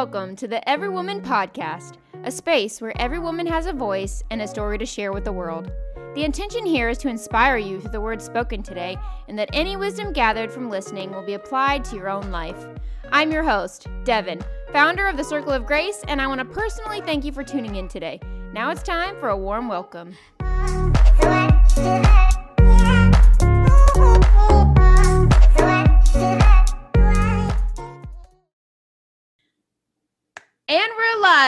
Welcome to the Every Woman Podcast, a space where every woman has a voice and a story to share with the world. The intention here is to inspire you through the words spoken today, and that any wisdom gathered from listening will be applied to your own life. I'm your host, Devin, founder of the Circle of Grace, and I want to personally thank you for tuning in today. Now it's time for a warm welcome.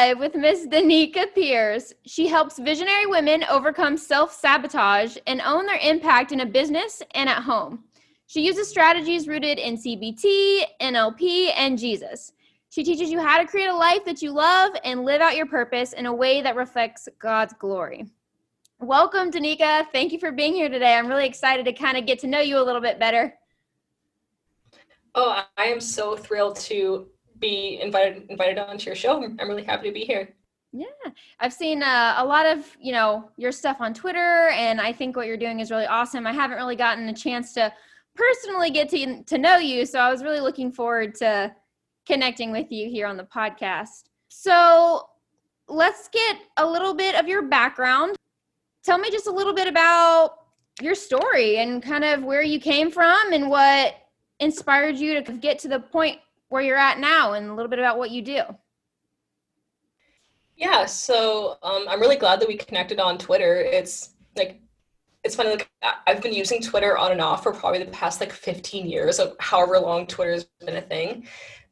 Live with Miss Danica Pierce. She helps visionary women overcome self sabotage and own their impact in a business and at home. She uses strategies rooted in CBT, NLP, and Jesus. She teaches you how to create a life that you love and live out your purpose in a way that reflects God's glory. Welcome, Danica. Thank you for being here today. I'm really excited to kind of get to know you a little bit better. Oh, I am so thrilled to be invited invited onto your show. I'm really happy to be here. Yeah, I've seen uh, a lot of you know your stuff on Twitter, and I think what you're doing is really awesome. I haven't really gotten a chance to personally get to to know you, so I was really looking forward to connecting with you here on the podcast. So let's get a little bit of your background. Tell me just a little bit about your story and kind of where you came from and what inspired you to get to the point where you're at now and a little bit about what you do. Yeah, so um, I'm really glad that we connected on Twitter. It's like it's funny like I've been using Twitter on and off for probably the past like 15 years of however long Twitter's been a thing,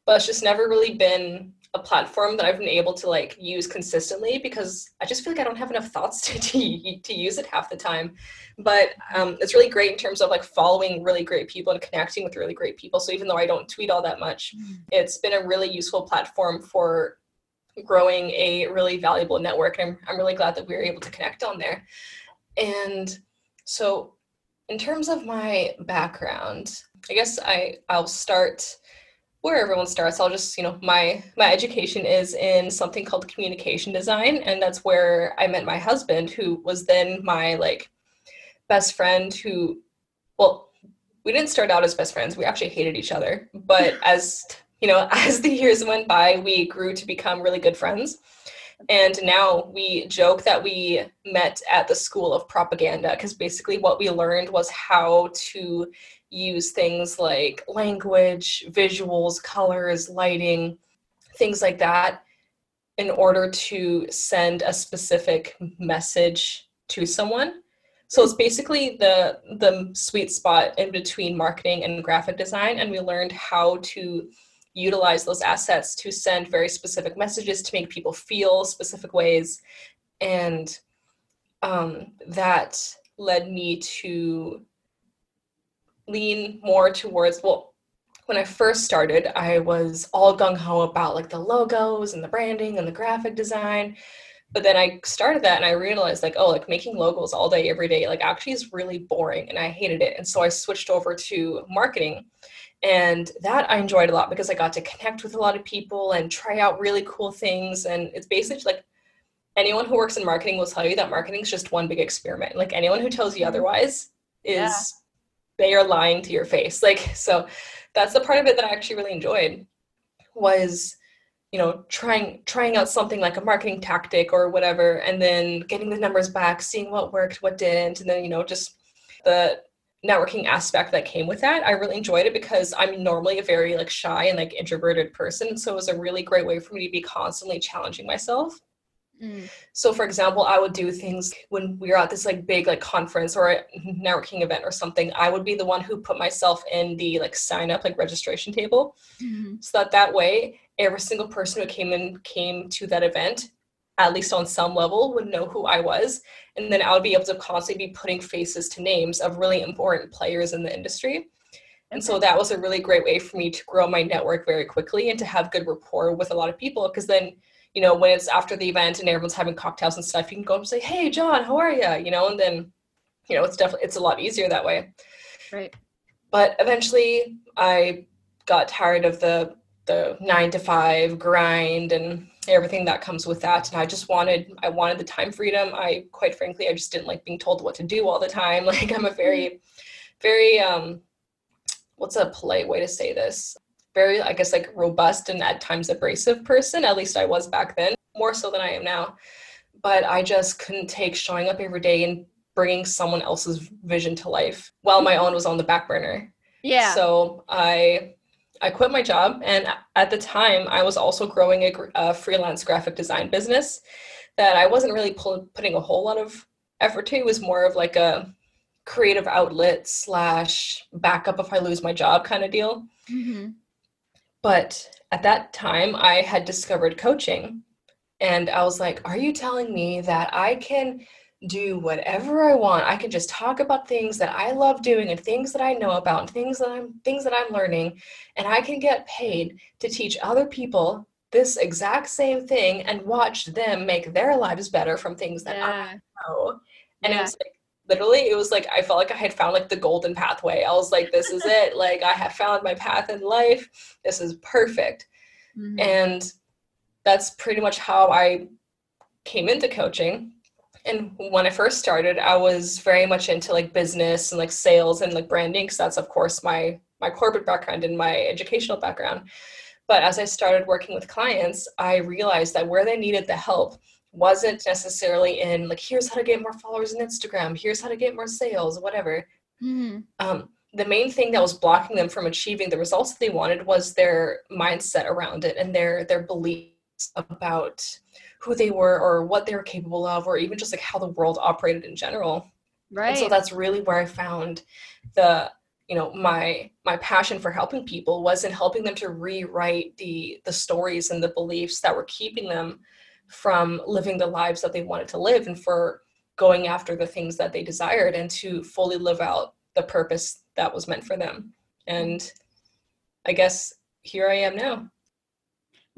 but it's just never really been a platform that I've been able to like use consistently because I just feel like I don't have enough thoughts to to, to use it half the time. But um, it's really great in terms of like following really great people and connecting with really great people. So even though I don't tweet all that much, mm. it's been a really useful platform for growing a really valuable network. And I'm, I'm really glad that we were able to connect on there. And so in terms of my background, I guess I I'll start where everyone starts. I'll just you know my my education is in something called communication design and that's where i met my husband who was then my like best friend who well we didn't start out as best friends. We actually hated each other but as you know as the years went by we grew to become really good friends and now we joke that we met at the school of propaganda because basically what we learned was how to use things like language, visuals, colors, lighting, things like that in order to send a specific message to someone. So it's basically the the sweet spot in between marketing and graphic design and we learned how to utilize those assets to send very specific messages to make people feel specific ways. And um, that led me to lean more towards well when i first started i was all gung-ho about like the logos and the branding and the graphic design. But then i started that and i realized like oh like making logos all day every day like actually is really boring and i hated it. And so i switched over to marketing and that i enjoyed a lot because i got to connect with a lot of people and try out really cool things. And it's basically like anyone who works in marketing will tell you that marketing is just one big experiment. Like anyone who tells you mm-hmm. otherwise is yeah. they are lying to your face. Like so that's the part of it that i actually really enjoyed was you know trying trying out something like a marketing tactic or whatever and then getting the numbers back seeing what worked what didn't and then you know just the networking aspect that came with that i really enjoyed it because i'm normally a very like shy and like introverted person so it was a really great way for me to be constantly challenging myself Mm. So for example, I would do things when we were at this like big like conference or a networking event or something, I would be the one who put myself in the like sign up like registration table. Mm-hmm. So that that way every single person who came in came to that event at least on some level would know who I was and then I would be able to constantly be putting faces to names of really important players in the industry. And so that was a really great way for me to grow my network very quickly and to have good rapport with a lot of people because then you know, when it's after the event and everyone's having cocktails and stuff, you can go and say, "Hey, John, how are you?" You know, and then, you know, it's definitely it's a lot easier that way. Right. But eventually, I got tired of the the nine to five grind and everything that comes with that, and I just wanted I wanted the time freedom. I quite frankly, I just didn't like being told what to do all the time. Like I'm a very, very um, what's a polite way to say this? very, I guess, like robust and at times abrasive person. At least I was back then, more so than I am now. But I just couldn't take showing up every day and bringing someone else's vision to life while my own was on the back burner. Yeah. So I I quit my job, and at the time, I was also growing a, a freelance graphic design business that I wasn't really pull, putting a whole lot of effort to. It was more of like a creative outlet slash backup if I lose my job kind of deal. Mm-hmm. But at that time, I had discovered coaching, and I was like, "Are you telling me that I can?" Do whatever I want. I can just talk about things that I love doing and things that I know about and things that I'm things that I'm learning and I can get paid to teach other people this exact same thing and watch them make their lives better from things that yeah. I know. And yeah. it was like literally it was like I felt like I had found like the golden pathway. I was like this is it. Like I have found my path in life. This is perfect. Mm-hmm. And that's pretty much how I came into coaching and when I first started, I was very much into like business and like sales and like branding because that's of course my my corporate background and my educational background. But as I started working with clients, I realized that where they needed the help wasn't necessarily in like here's how to get more followers on Instagram, here's how to get more sales, whatever. Mm-hmm. Um, the main thing that was blocking them from achieving the results that they wanted was their mindset around it and their their beliefs about who they were or what they were capable of or even just like how the world operated in general. Right and so that's really where i found the you know my my passion for helping people was in helping them to rewrite the the stories and the beliefs that were keeping them from living the lives that they wanted to live and for going after the things that they desired and to fully live out the purpose that was meant for them. And i guess here i am now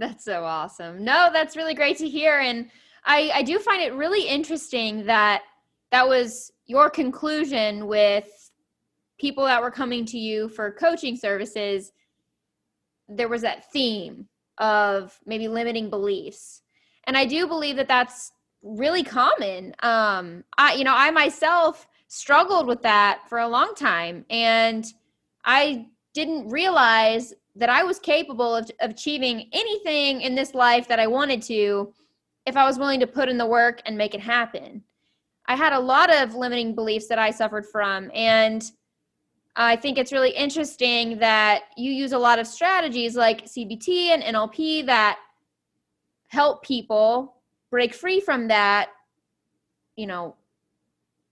that's so awesome. No, that's really great to hear. And I, I do find it really interesting that that was your conclusion with people that were coming to you for coaching services. There was that theme of maybe limiting beliefs. And I do believe that that's really common. Um, I, you know, I myself struggled with that for a long time. And I didn't realize that I was capable of, of achieving anything in this life that I wanted to if I was willing to put in the work and make it happen. I had a lot of limiting beliefs that I suffered from. And I think it's really interesting that you use a lot of strategies like CBT and NLP that help people break free from that, you know,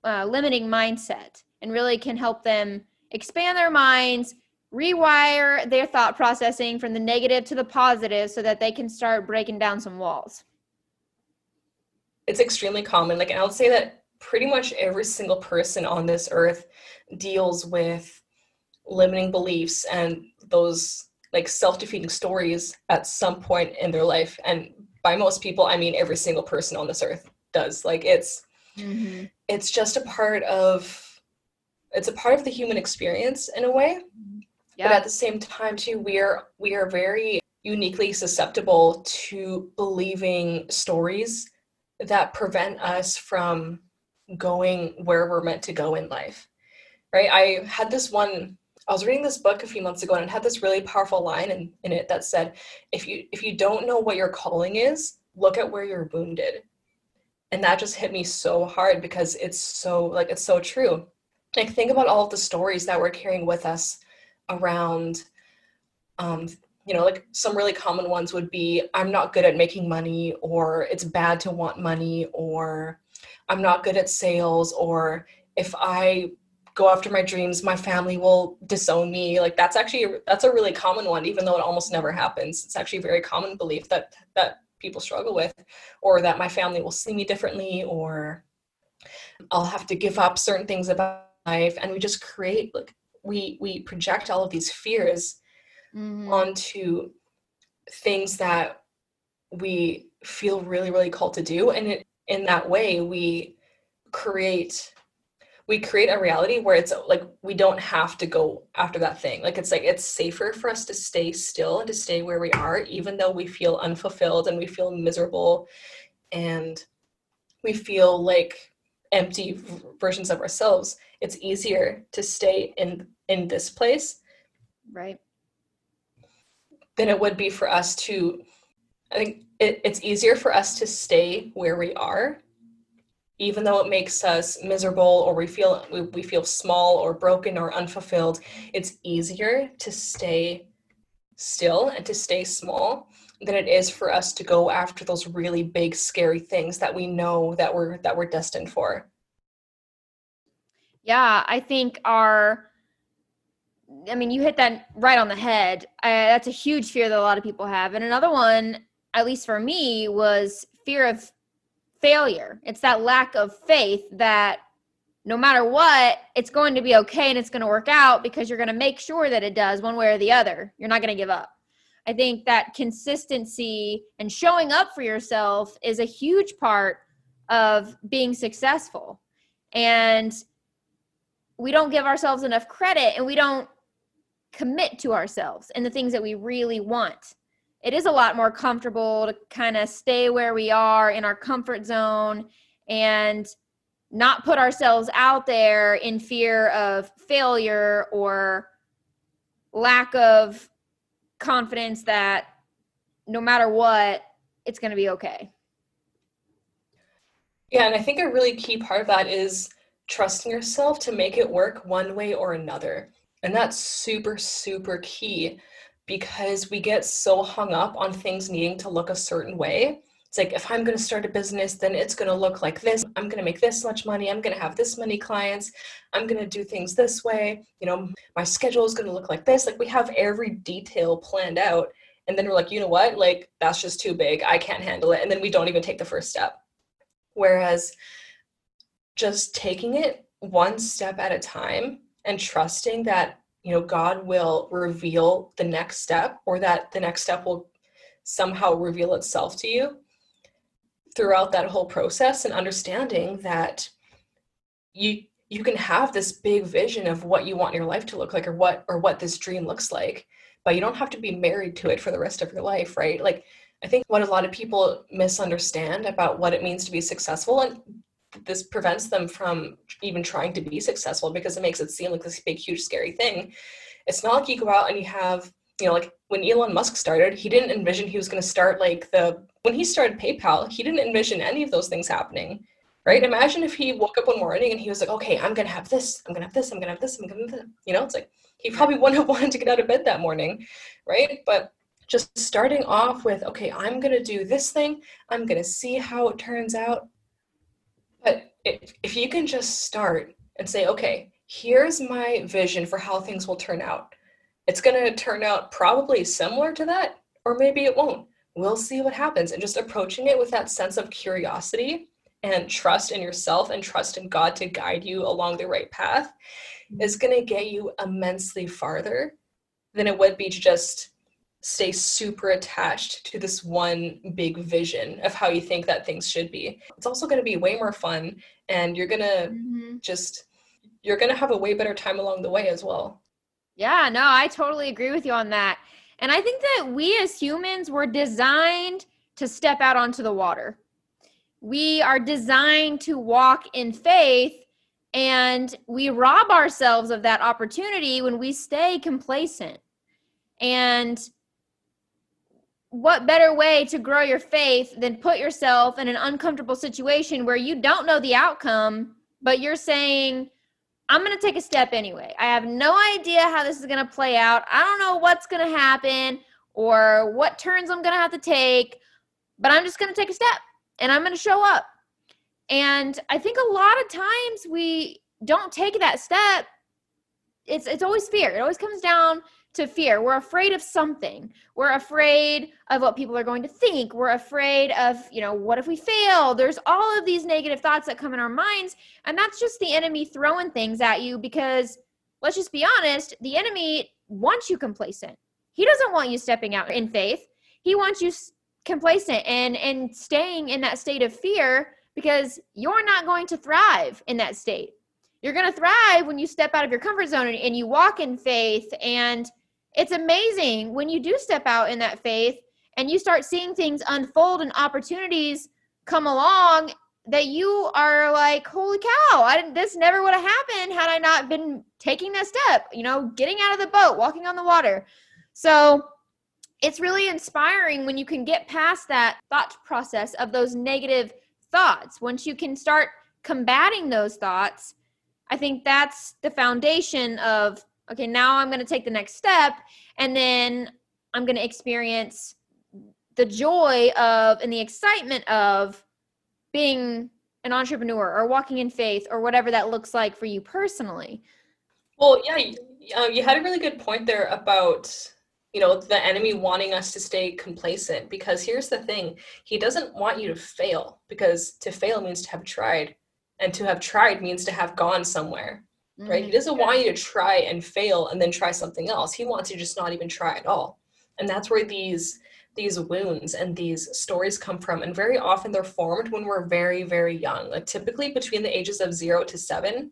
uh, limiting mindset and really can help them expand their minds, rewire their thought processing from the negative to the positive so that they can start breaking down some walls. It's extremely common. Like i would say that pretty much every single person on this earth deals with limiting beliefs and those like self-defeating stories at some point in their life. And by most people i mean every single person on this earth does. Like it's mm-hmm. it's just a part of it's a part of the human experience in a way yeah. but at the same time too we are we are very uniquely susceptible to believing stories that prevent us from going where we're meant to go in life right? I had this one i was reading this book a few months ago and it had this really powerful line in, in it that said if you if you don't know what your calling is look at where you're wounded. And that just hit me so hard because it's so like it's so true. Like think about all of the stories that we're carrying with us around um, you know like some really common ones would be i'm not good at making money or it's bad to want money or i'm not good at sales or if i go after my dreams my family will disown me. Like that's actually that's a really common one even though it almost never happens. It's actually a very common belief that that people struggle with or that my family will see me differently or i'll have to give up certain things about life. And we just create like we we project all of these fears mm-hmm. onto things that we feel really really called to do. And it, in that way we create we create a reality where it's like we don't have to go after that thing. Like it's like it's safer for us to stay still and to stay where we are even though we feel unfulfilled and we feel miserable. And we feel like empty versions of ourselves it's easier to stay in in this place right. than it would be for us to i think it, it's easier for us to stay where we are even though it makes us miserable or we feel we, we feel small or broken or unfulfilled it's easier to stay still and to stay small than it is for us to go after those really big scary things that we know that we're that we're destined for. Yeah i think our i mean you hit that right on the head. I, that's a huge fear that a lot of people have. And another one at least for me was fear of failure. It's that lack of faith that no matter what it's going to be okay and it's going to work out because you're going to make sure that it does one way or the other. You're not going to give up I think that consistency and showing up for yourself is a huge part of being successful. And we don't give ourselves enough credit and we don't commit to ourselves and the things that we really want. It is a lot more comfortable to kind of stay where we are in our comfort zone and not put ourselves out there in fear of failure or lack of confidence that no matter what, it's going to be okay. Yeah, and I think a really key part of that is trusting yourself to make it work one way or another. And that's super, super key because we get so hung up on things needing to look a certain way it's like if i'm going to start a business then it's going to look like this. I'm going to make this much money. I'm going to have this many clients. I'm going to do things this way. You know my schedule is going to look like this. Like we have every detail planned out. And then we're like you know what? Like that's just too big. I can't handle it. And then we don't even take the first step. Whereas just taking it one step at a time and trusting that you know god will reveal the next step or that the next step will somehow reveal itself to you throughout that whole process and understanding that you you can have this big vision of what you want your life to look like or what or what this dream looks like but you don't have to be married to it for the rest of your life right? Like i think what a lot of people misunderstand about what it means to be successful and this prevents them from even trying to be successful because it makes it seem like this big huge scary thing. It's not like you go out and you have you know like when elon musk started he didn't envision he was going to start like the when he started PayPal, he didn't envision any of those things happening, right? Imagine if he woke up one morning and he was like, okay, I'm going to have this, I'm going to have this, I'm going to have this, I'm going to. You know, it's like he probably wouldn't have wanted to get out of bed that morning, right? But just starting off with, okay, I'm going to do this thing, I'm going to see how it turns out. But if, if you can just start and say, okay, here's my vision for how things will turn out. It's going to turn out probably similar to that, or maybe it won't we'll see what happens. And just approaching it with that sense of curiosity and trust in yourself and trust in God to guide you along the right path is going to get you immensely farther than it would be to just stay super attached to this one big vision of how you think that things should be. It's also going to be way more fun and you're going to mm-hmm. just you're going to have a way better time along the way as well. Yeah, no, I totally agree with you on that. And I think that we as humans were designed to step out onto the water. We are designed to walk in faith, and we rob ourselves of that opportunity when we stay complacent. And what better way to grow your faith than put yourself in an uncomfortable situation where you don't know the outcome, but you're saying, I'm going to take a step anyway. I have no idea how this is going to play out. I don't know what's going to happen or what turns I'm going to have to take, but I'm just going to take a step and I'm going to show up. And I think a lot of times we don't take that step. It's it's always fear. It always comes down to fear. We're afraid of something. We're afraid of what people are going to think. We're afraid of, you know, what if we fail? There's all of these negative thoughts that come in our minds. And that's just the enemy throwing things at you because let's just be honest, the enemy wants you complacent. He doesn't want you stepping out in faith. He wants you complacent and and staying in that state of fear because you're not going to thrive in that state. You're going to thrive when you step out of your comfort zone and you walk in faith and it's amazing when you do step out in that faith and you start seeing things unfold and opportunities come along that you are like holy cow i didn't this never would have happened had i not been taking that step you know getting out of the boat walking on the water so it's really inspiring when you can get past that thought process of those negative thoughts. Once you can start combating those thoughts, I think that's the foundation of okay, now I'm going to take the next step and then I'm going to experience the joy of and the excitement of being an entrepreneur or walking in faith or whatever that looks like for you personally. Well, yeah, uh, you had a really good point there about you know the enemy wanting us to stay complacent because here's the thing he doesn't want you to fail because to fail means to have tried and to have tried means to have gone somewhere. Right? He mm-hmm. doesn't yeah. want you to try and fail and then try something else. He wants you to just not even try at all. And that's where these these wounds and these stories come from. And very often they're formed when we're very very young. Like typically between the ages of 0 to 7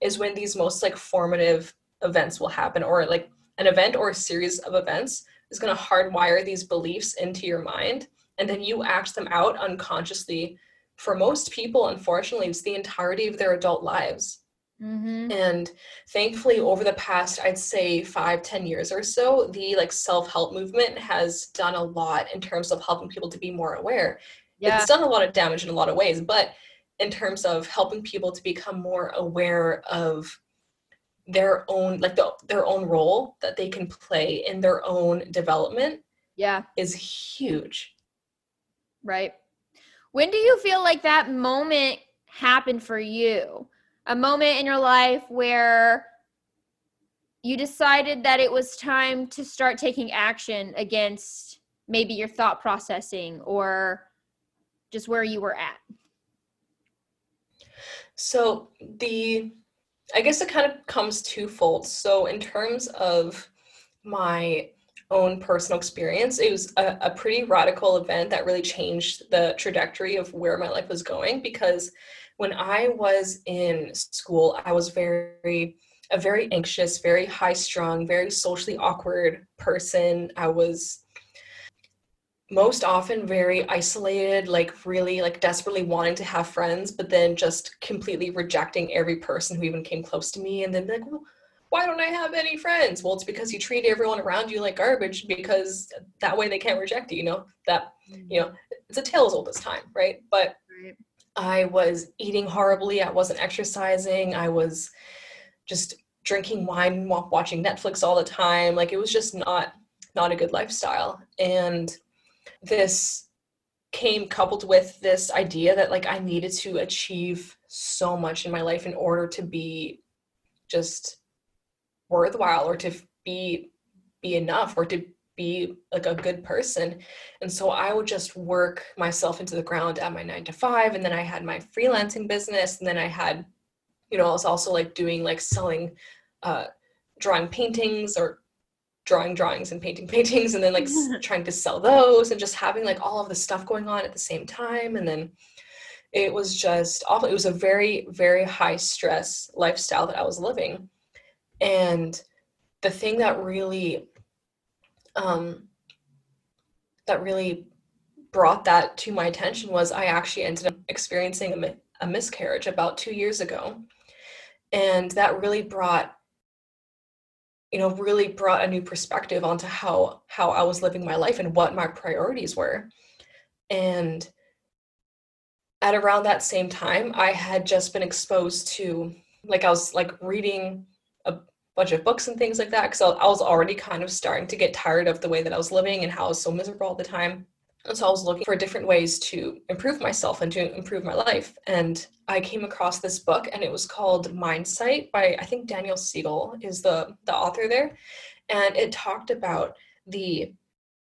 is when these most like formative events will happen or like an event or a series of events is going to hardwire these beliefs into your mind. And then you act them out unconsciously for most people unfortunately it's the entirety of their adult lives mm-hmm. and thankfully over the past i'd say five ten years or so the like self-help movement has done a lot in terms of helping people to be more aware. Yeah. it's done a lot of damage in a lot of ways but in terms of helping people to become more aware of their own like the, their own role that they can play in their own development yeah. is huge. Right. When do you feel like that moment happened for you a moment in your life where you decided that it was time to start taking action against maybe your thought processing or just where you were at so the I guess it kind of comes twofold. So, in terms of my own personal experience, it was a, a, pretty radical event that really changed the trajectory of where my life was going. Because when I was in school, I was very, a very anxious, very high strung, very socially awkward person. I was most often very isolated like really like desperately wanting to have friends but then just completely rejecting every person who even came close to me and then like well, why don't i have any friends well it's because you treat everyone around you like garbage because that way they can't reject you you know that you know it's a tale as old as time right but right. I was eating horribly i wasn't exercising i was just drinking wine watching netflix all the time like it was just not not a good lifestyle. And this came coupled with this idea that like I needed to achieve so much in my life in order to be just worthwhile or to be be enough or to be like a good person. And so i would just work myself into the ground at my 9 to 5 and then i had my freelancing business and then i had you know i was also like doing like selling uh drawing paintings or drawing drawings and painting paintings and then like trying to sell those and just having like all of the stuff going on at the same time. And then it was just awful. It was a very very high stress lifestyle that i was living. And the thing that really um that really brought that to my attention was i actually ended up experiencing a, a miscarriage about two years ago. And that really brought you know really brought a new perspective onto how how i was living my life and what my priorities were. And at around that same time i had just been exposed to like i was like reading bunch of books and things like that because I was already kind of starting to get tired of the way that i was living and how i was so miserable all the time and so I was looking for different ways to improve myself and to improve my life. And I came across this book and it was called Mindsight by I think Daniel Siegel is the the author there. And it talked about the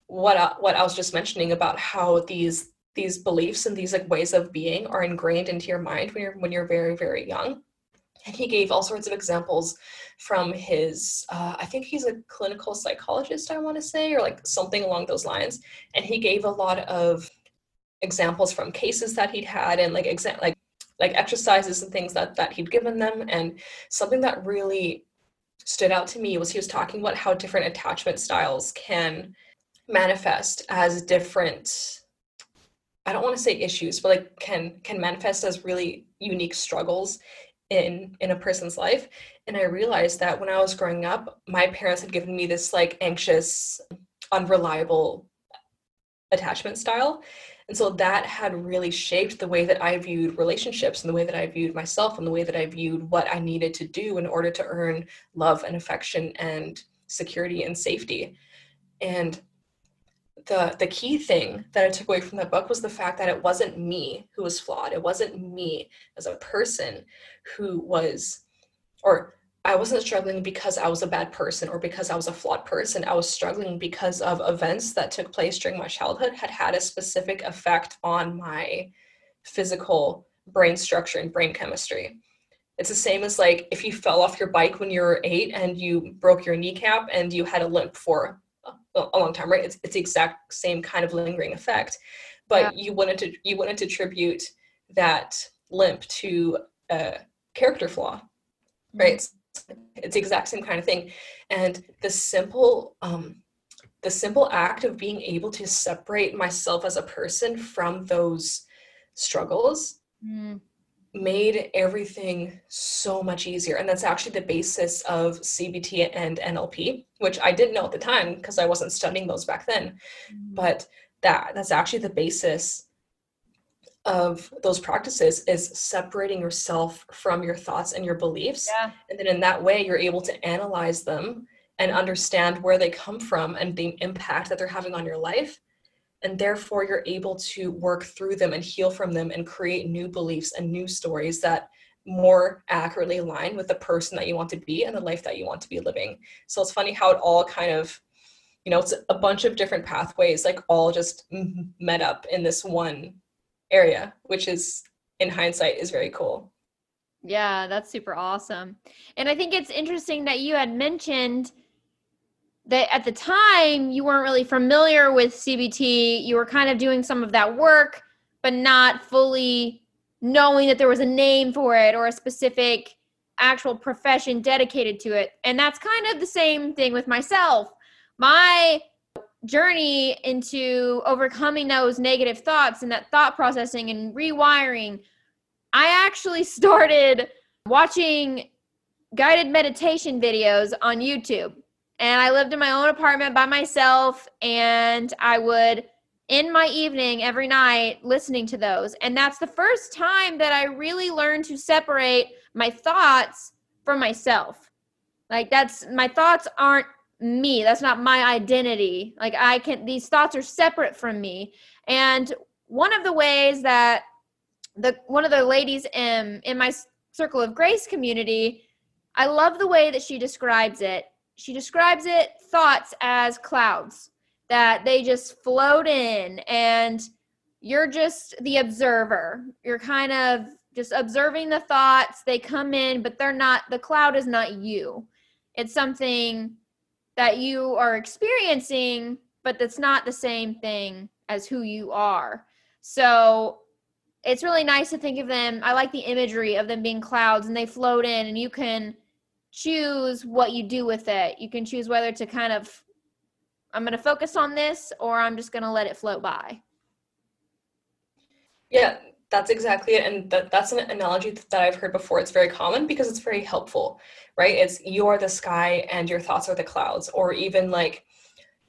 what I, what I was just mentioning about how these these beliefs and these like ways of being are ingrained into your mind when you're when you're very very young and he gave all sorts of examples from his uh, i think he's a clinical psychologist i want to say or like something along those lines. And he gave a lot of examples from cases that he'd had and like exa- like like exercises and things that that he'd given them. And something that really stood out to me was he was talking about how different attachment styles can manifest as different i don't want to say issues but like can can manifest as really unique struggles in in a person's life and i realized that when i was growing up my parents had given me this like anxious unreliable attachment style. And so that had really shaped the way that I viewed relationships and the way that I viewed myself and the way that I viewed what I needed to do in order to earn love and affection and security and safety. And the the key thing that I took away from that book was the fact that it wasn't me who was flawed. It wasn't me as a person who was or I wasn't struggling because I was a bad person or because I was a flawed person. I was struggling because of events that took place during my childhood had had a specific effect on my physical brain structure and brain chemistry. It's the same as like if you fell off your bike when you were eight and you broke your kneecap and you had a limp for a long time, right? It's, it's the exact same kind of lingering effect, but yeah. you wouldn't you wouldn't attribute that limp to a character flaw, right? Mm-hmm it's the exact same kind of thing and the simple um the simple act of being able to separate myself as a person from those struggles mm. Made everything so much easier and that's actually the basis of cbt and nlp which i didn't know at the time because i wasn't studying those back then mm. but that that's actually the basis of those practices is separating yourself from your thoughts and your beliefs. Yeah. And then in that way, you're able to analyze them and understand where they come from and the impact that they're having on your life. And therefore, you're able to work through them and heal from them and create new beliefs and new stories that more accurately align with the person that you want to be and the life that you want to be living. So it's funny how it all kind of, you know, it's a bunch of different pathways, like all just met up in this one area, which is in hindsight is very cool. Yeah, that's super awesome. And I think it's interesting that you had mentioned that at the time you weren't really familiar with CBT. You were kind of doing some of that work, but not fully knowing that there was a name for it or a specific actual profession dedicated to it. And that's kind of the same thing with myself. My journey into overcoming those negative thoughts and that thought processing and rewiring, I actually started watching guided meditation videos on YouTube. And I lived in my own apartment by myself, and I would, in my evening every night, listening to those. And that's the first time that I really learned to separate my thoughts from myself. Like, that's my thoughts aren't me that's not my identity like i can these thoughts are separate from me and one of the ways that the one of the ladies in in my circle of grace community i love the way that she describes it she describes it thoughts as clouds that they just float in and you're just the observer you're kind of just observing the thoughts they come in but they're not the cloud is not you it's something that you are experiencing, but that's not the same thing as who you are. So it's really nice to think of them. I like the imagery of them being clouds and they float in, and you can choose what you do with it. You can choose whether to kind of, I'm going to focus on this or I'm just going to let it float by. Yeah, that's exactly it. And that, that's an analogy that I've heard before. It's very common because it's very helpful, right? It's you are the sky and your thoughts are the clouds, or even like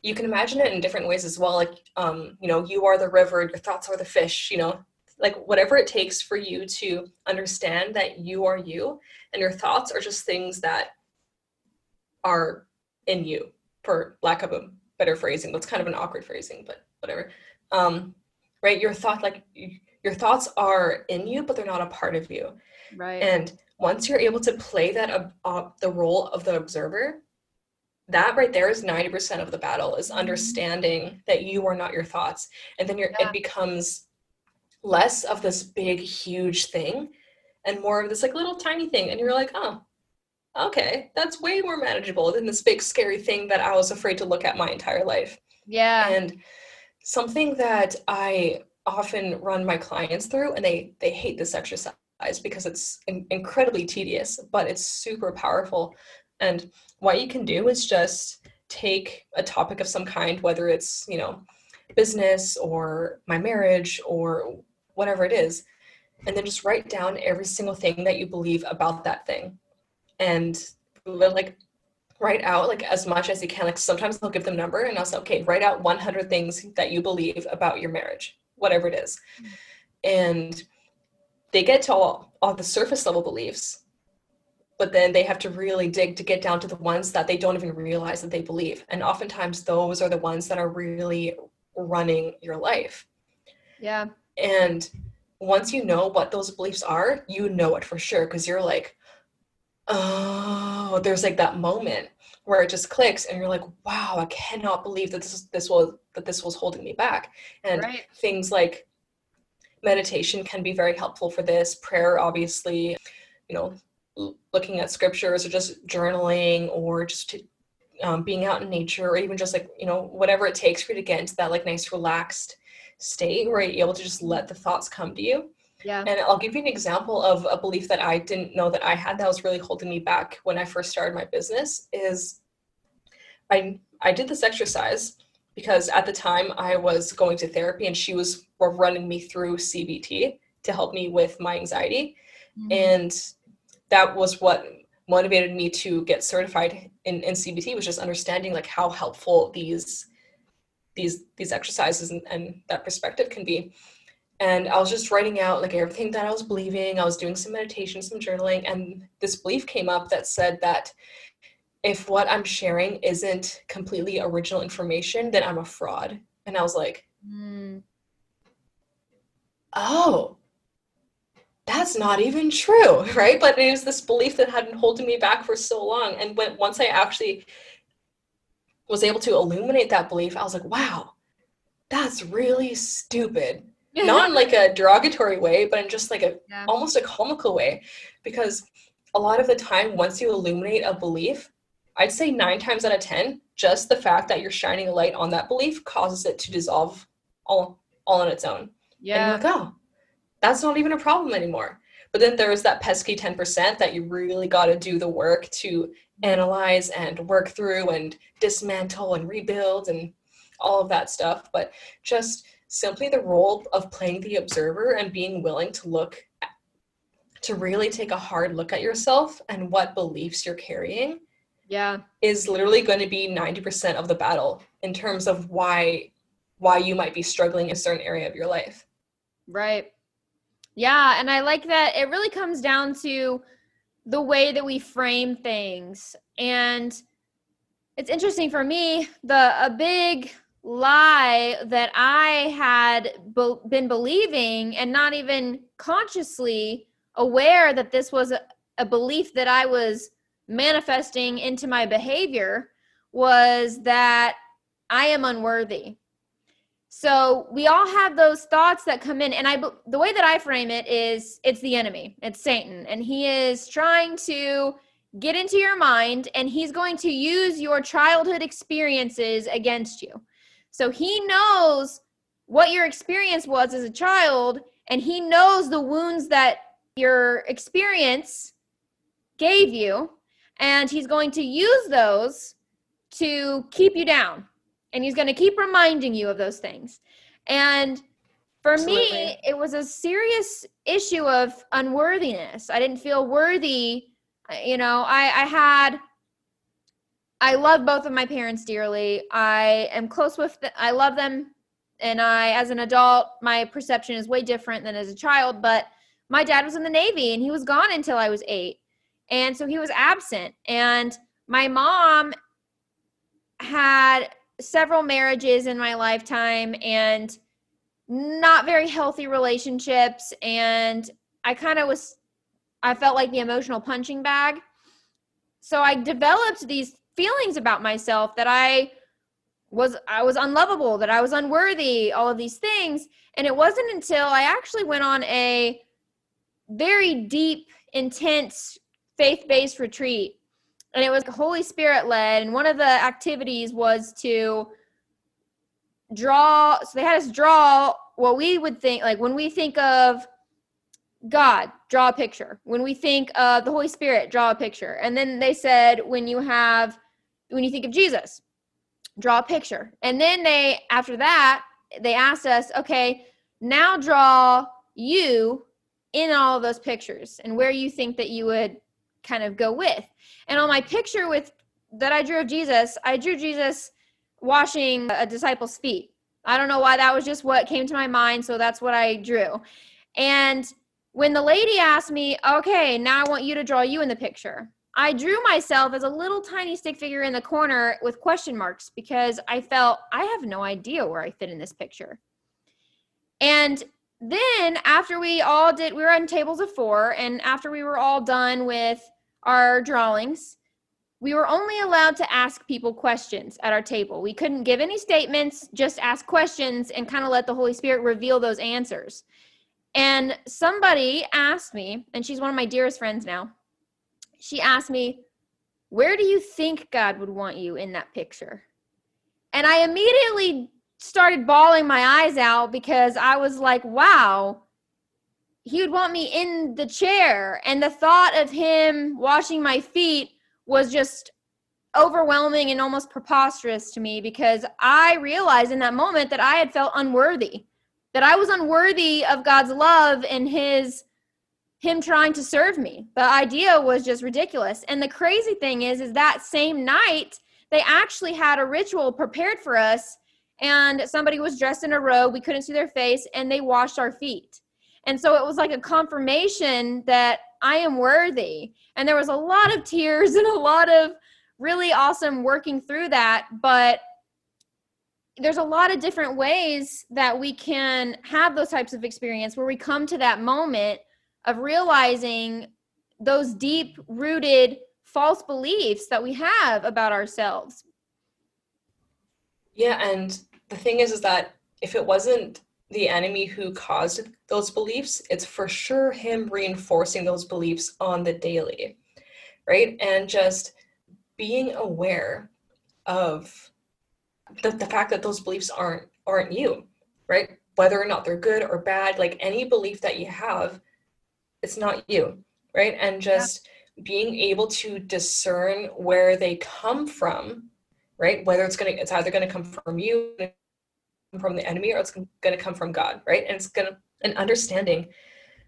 you can imagine it in different ways as well. Like, um, you know, you are the river, your thoughts are the fish, you know, like whatever it takes for you to understand that you are you and your thoughts are just things that are in you, for lack of a better phrasing. That's kind of an awkward phrasing, but whatever. Um, right? Your thought, like, your thoughts are in you but they're not a part of you right and once you're able to play that uh, uh, the role of the observer that right there is 90% of the battle is mm-hmm. understanding that you are not your thoughts and then yeah. it becomes less of this big huge thing and more of this like little tiny thing. And you're like oh okay that's way more manageable than this big scary thing that i was afraid to look at my entire life. Yeah. And something that i often run my clients through and they they hate this exercise because it's in- incredibly tedious but it's super powerful. And what you can do is just take a topic of some kind whether it's you know business or my marriage or whatever it is and then just write down every single thing that you believe about that thing and like write out like as much as you can. Like sometimes I'll give them number and I'll say, okay, write out 100 things that you believe about your marriage, whatever it is. And they get to all, all the surface level beliefs, but then they have to really dig to get down to the ones that they don't even realize that they believe. And oftentimes those are the ones that are really running your life. Yeah. And once you know what those beliefs are, you know it for sure because you're like, oh, there's like that moment where it just clicks and you're like, wow, I cannot believe that this this was that this was holding me back. And right. things like meditation can be very helpful for this. Prayer, obviously, you know, looking at scriptures or just journaling or just to, um, being out in nature or even just like you know whatever it takes for you to get into that like nice relaxed state where you're able to just let the thoughts come to you. Yeah. And i'll give you an example of a belief that i didn't know that i had that was really holding me back when i first started my business is i i did this exercise because at the time i was going to therapy and she was running me through cbt to help me with my anxiety. Mm-hmm. and that was what motivated me to get certified in, in CBT was just understanding like how helpful these these these exercises and, and that perspective can be. And I was just writing out like everything that I was believing. I was doing some meditation, some journaling, and this belief came up that said that if what I'm sharing isn't completely original information, then I'm a fraud. And I was like, mm. oh, that's not even true, right? But it was this belief that had been holding me back for so long. And when once I actually was able to illuminate that belief, I was like, wow, that's really stupid. not in like a derogatory way, but in just like a yeah. almost a comical way. Because a lot of the time, once you illuminate a belief, I'd say nine times out of ten, just the fact that you're shining a light on that belief causes it to dissolve all all on its own. Yeah. And like, oh, that's not even a problem anymore. But then there's that pesky 10% that you really got to do the work to analyze and work through and dismantle and rebuild and all of that stuff. But just simply the role of playing the observer and being willing to look at, to really take a hard look at yourself and what beliefs you're carrying yeah is literally going to be 90% of the battle in terms of why why you might be struggling in a certain area of your life right yeah, and I like that it really comes down to the way that we frame things. And it's interesting for me, the a big lie that I had be- been believing and not even consciously aware that this was a, a belief that I was manifesting into my behavior was that I am unworthy. So we all have those thoughts that come in, and I the way that I frame it is it's the enemy, it's Satan, and he is trying to get into your mind, and he's going to use your childhood experiences against you. So he knows what your experience was as a child, and he knows the wounds that your experience gave you, and he's going to use those to keep you down and he's going to keep reminding you of those things. And for Absolutely. me it was a serious issue of unworthiness. I didn't feel worthy. You know i i had i love both of my parents dearly. I am close with them i love them. And i as an adult my perception is way different than as a child but my dad was in the navy and he was gone until i was eight. And so he was absent. And my mom had several marriages in my lifetime and not very healthy relationships and I kind of was I felt like the emotional punching bag. So I developed these feelings about myself that I was I was unlovable, that I was unworthy, all of these things. And it wasn't until I actually went on a very deep, intense faith-based retreat and it was Holy Spirit led. And one of the activities was to draw. So they had us draw what we would think, like when we think of God, draw a picture. When we think of the Holy Spirit, draw a picture. And then they said, when you have, when you think of Jesus, draw a picture. And then they, after that, they asked us, okay, now draw you in all those pictures and where you think that you would kind of go with. And on my picture with that I drew of Jesus, I drew Jesus washing a disciple's feet. I don't know why that was just what came to my mind, so that's what I drew. And when the lady asked me, "Okay, now I want you to draw you in the picture." I drew myself as a little tiny stick figure in the corner with question marks because I felt I have no idea where I fit in this picture. And then after we all did we were on tables of 4 and after we were all done with our drawings, we were only allowed to ask people questions at our table. We couldn't give any statements, just ask questions and kind of let the Holy Spirit reveal those answers. And somebody asked me, and she's one of my dearest friends now, she asked me, Where do you think God would want you in that picture? And I immediately started bawling my eyes out because I was like, Wow, he would want me in the chair. And the thought of him washing my feet was just overwhelming and almost preposterous to me because I realized in that moment that I had felt unworthy, that I was unworthy of God's love and his him trying to serve me. The idea was just ridiculous. And the crazy thing is is that same night they actually had a ritual prepared for us and somebody was dressed in a robe, we couldn't see their face and they washed our feet. And so it was like a confirmation that I am worthy. And there was a lot of tears and a lot of really awesome working through that. But there's a lot of different ways that we can have those types of experience where we come to that moment of realizing those deep rooted false beliefs that we have about ourselves. Yeah, and the thing is is that if it wasn't the enemy who caused those beliefs, it's for sure him reinforcing those beliefs on the daily, right? And just being aware of the, the fact that those beliefs aren't aren't you, right? Whether or not they're good or bad, like any belief that you have, it's not you, right? And just yeah. being able to discern where they come from, right? Whether it's gonna, it's either gonna come from you, from the enemy or it's going to come from God, right? And it's going to, an understanding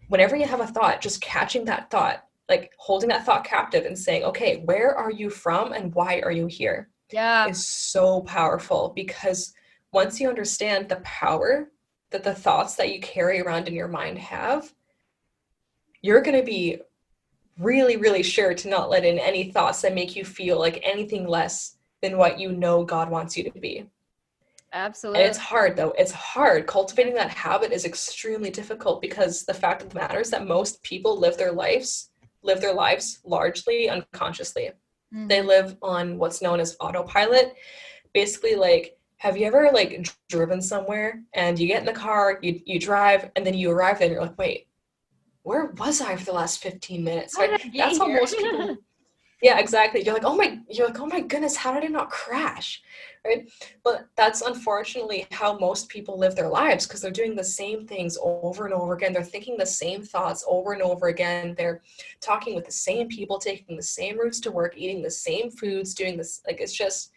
whenever you have a thought, just catching that thought, like holding that thought captive and saying, okay, where are you from and why are you here? Yeah. Is so powerful because once you understand the power that the thoughts that you carry around in your mind have, you're going to be really, really sure to not let in any thoughts that make you feel like anything less than what you know God wants you to be. Absolutely. And it's hard though. It's hard. Cultivating that habit is extremely difficult because the fact of the matter is that most people live their lives, live their lives largely unconsciously. Mm-hmm. They live on what's known as autopilot. Basically like have you ever like driven somewhere and you get in the car, you you drive and then you arrive there and you're like, "Wait, where was I for the last 15 minutes?" Right? That's how most people Yeah, exactly. You're like, "Oh my you're like, "Oh my goodness, how did it not crash?" right? But that's unfortunately how most people live their lives because they're doing the same things over and over again. They're thinking the same thoughts over and over again. They're talking with the same people, taking the same routes to work, eating the same foods, doing this. Like it's just,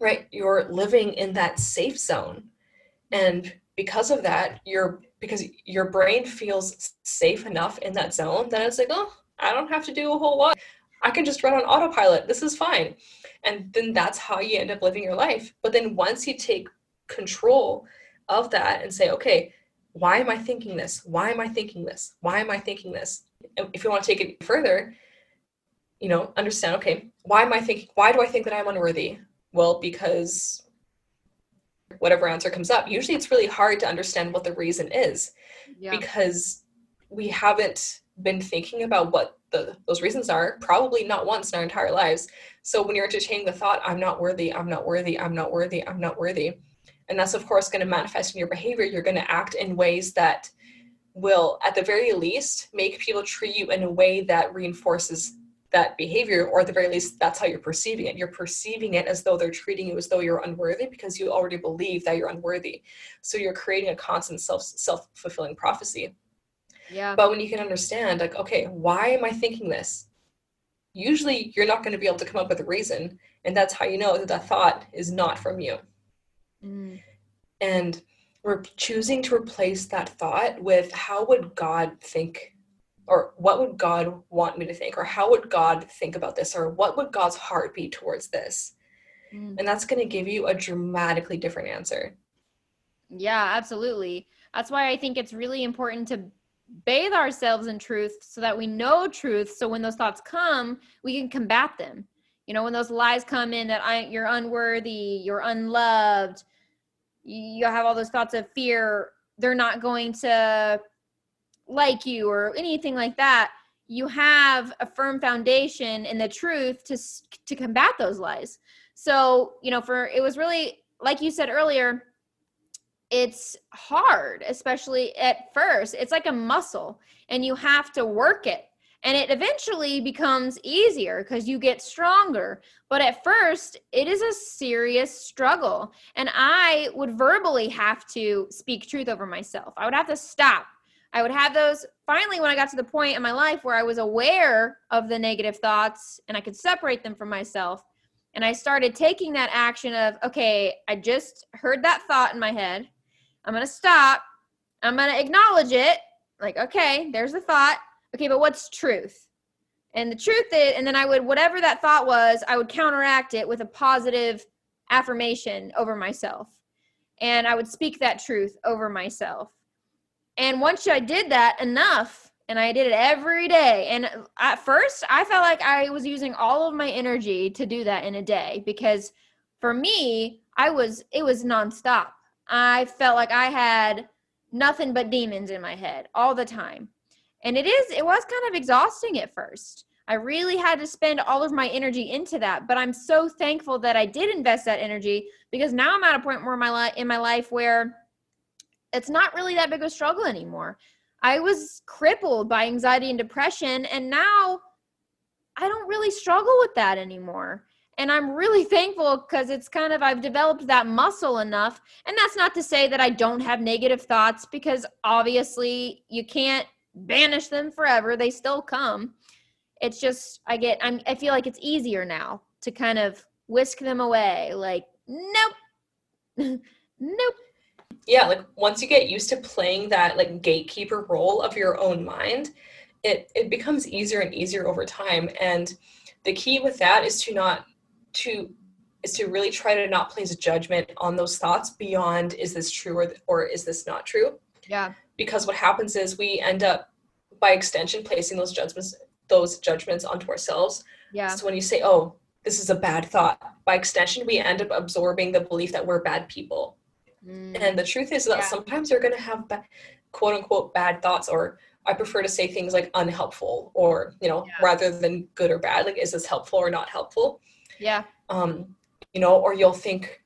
right? You're living in that safe zone. And because of that, you're because your brain feels safe enough in that zone that it's like, oh, I don't have to do a whole lot. I can just run on autopilot. This is fine. And then that's how you end up living your life. But then once you take control of that and say okay why am i thinking this? Why am i thinking this? Why am i thinking this? If you want to take it further you know understand okay why am i thinking why do i think that i'm unworthy? Well because whatever answer comes up usually it's really hard to understand what the reason is yeah. because we haven't been thinking about what the, those reasons are probably not once in our entire lives. So when you're entertaining the thought i'm not worthy i'm not worthy i'm not worthy i'm not worthy and that's of course going to manifest in your behavior you're going to act in ways that will at the very least make people treat you in a way that reinforces that behavior or at the very least that's how you're perceiving it. You're perceiving it as though they're treating you as though you're unworthy because you already believe that you're unworthy. So you're creating a constant self self-fulfilling prophecy yeah. But when you can understand, like, okay, why am I thinking this? Usually you're not going to be able to come up with a reason. And that's how you know that that thought is not from you. Mm. And we're choosing to replace that thought with how would God think or what would God want me to think? Or how would God think about this? Or what would God's heart be towards this? Mm. And that's going to give you a dramatically different answer. Yeah, absolutely. That's why I think it's really important to bathe ourselves in truth so that we know truth. So when those thoughts come, we can combat them. You know, when those lies come in that I, you're unworthy, you're unloved, you have all those thoughts of fear, they're not going to like you or anything like that. You have a firm foundation in the truth to to combat those lies. So, you know, for it was really like you said earlier, it's hard, especially at first. It's like a muscle and you have to work it. And it eventually becomes easier because you get stronger. But at first, it is a serious struggle. And I would verbally have to speak truth over myself. I would have to stop. I would have those finally when I got to the point in my life where I was aware of the negative thoughts and I could separate them from myself. And I started taking that action of, okay, I just heard that thought in my head. I'm going to stop. I'm going to acknowledge it. Like, okay, there's the thought. Okay, but what's truth? And the truth is, and then I would, whatever that thought was, I would counteract it with a positive affirmation over myself. And I would speak that truth over myself. And once I did that enough, and I did it every day. And at first, I felt like I was using all of my energy to do that in a day because for me, I was, it was nonstop. I felt like I had nothing but demons in my head all the time. And it is, it was kind of exhausting at first. I really had to spend all of my energy into that, but I'm so thankful that I did invest that energy because now I'm at a point where my life in my life where it's not really that big of a struggle anymore. I was crippled by anxiety and depression and now I don't really struggle with that anymore and i'm really thankful because it's kind of i've developed that muscle enough. And that's not to say that i don't have negative thoughts because obviously you can't banish them forever. They still come. It's just i get i'm i feel like it's easier now to kind of whisk them away like nope. Nope. Yeah like once you get used to playing that like gatekeeper role of your own mind it it becomes easier and easier over time. And the key with that is to not to is to really try to not place judgment on those thoughts beyond is this true or, or is this not true yeah because what happens is we end up by extension placing those judgments those judgments onto ourselves yeah so when you say oh this is a bad thought by extension we end up absorbing the belief that we're bad people mm. and the truth is that yeah. sometimes you're going to have ba- quote unquote bad thoughts or I prefer to say things like unhelpful or, you know, yeah. rather than good or bad. Like, is this helpful or not helpful? Yeah. Um, you know, or you'll think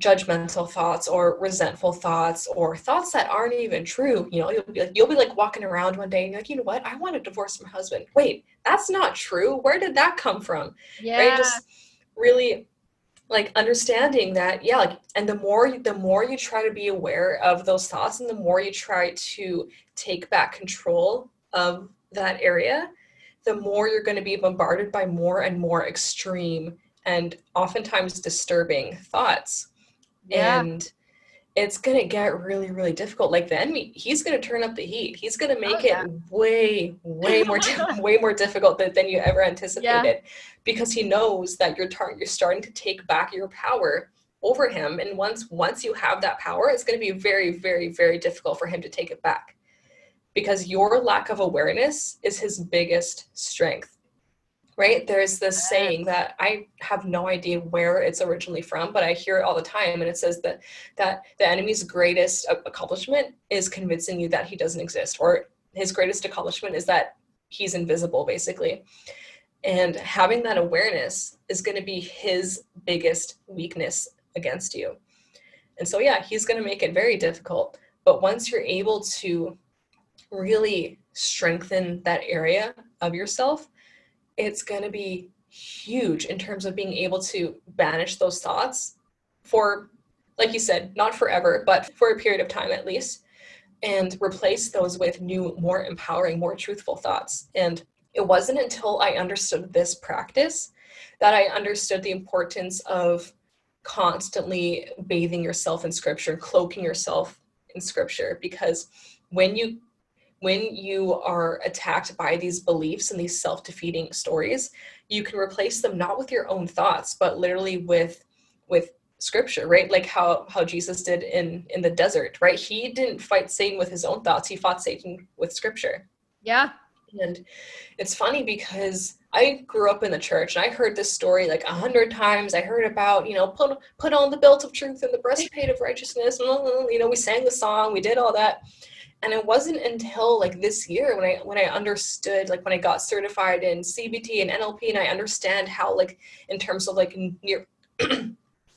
judgmental thoughts or resentful thoughts or thoughts that aren't even true. You know, you'll be like you'll be like walking around one day and you're like, you know what? I want to divorce my husband. Wait, that's not true. Where did that come from? Yeah. Right? Just really like understanding that yeah like and the more the more you try to be aware of those thoughts and the more you try to take back control of that area the more you're going to be bombarded by more and more extreme and oftentimes disturbing thoughts. Yeah. And it's going to get really, really difficult. Like the enemy, he's going to turn up the heat. He's going to oh, make oh, yeah. it way, way more, way more difficult than, than you ever anticipated, yeah. because he knows that you're tar- you're starting to take back your power over him. And once once you have that power, it's going to be very, very, very difficult for him to take it back, because your lack of awareness is his biggest strength right? There's this saying that i have no idea where it's originally from but i hear it all the time and it says that that the enemy's greatest accomplishment is convincing you that he doesn't exist or his greatest accomplishment is that he's invisible basically. And having that awareness is going to be his biggest weakness against you. And so yeah he's going to make it very difficult but once you're able to really strengthen that area of yourself it's going to be huge in terms of being able to banish those thoughts for like you said not forever but for a period of time at least and replace those with new more empowering more truthful thoughts. And it wasn't until i understood this practice that i understood the importance of constantly bathing yourself in scripture cloaking yourself in scripture because when you when you are attacked by these beliefs and these self-defeating stories you can replace them not with your own thoughts but literally with with scripture right like how how jesus did in in the desert right he didn't fight satan with his own thoughts he fought satan with scripture yeah and it's funny because I grew up in the church and I heard this story like a hundred times. I heard about, you know, put put on the belt of truth and the breastplate of righteousness. You know, we sang the song, we did all that. And it wasn't until like this year when I when I understood, like when I got certified in CBT and NLP, and I understand how like in terms of like near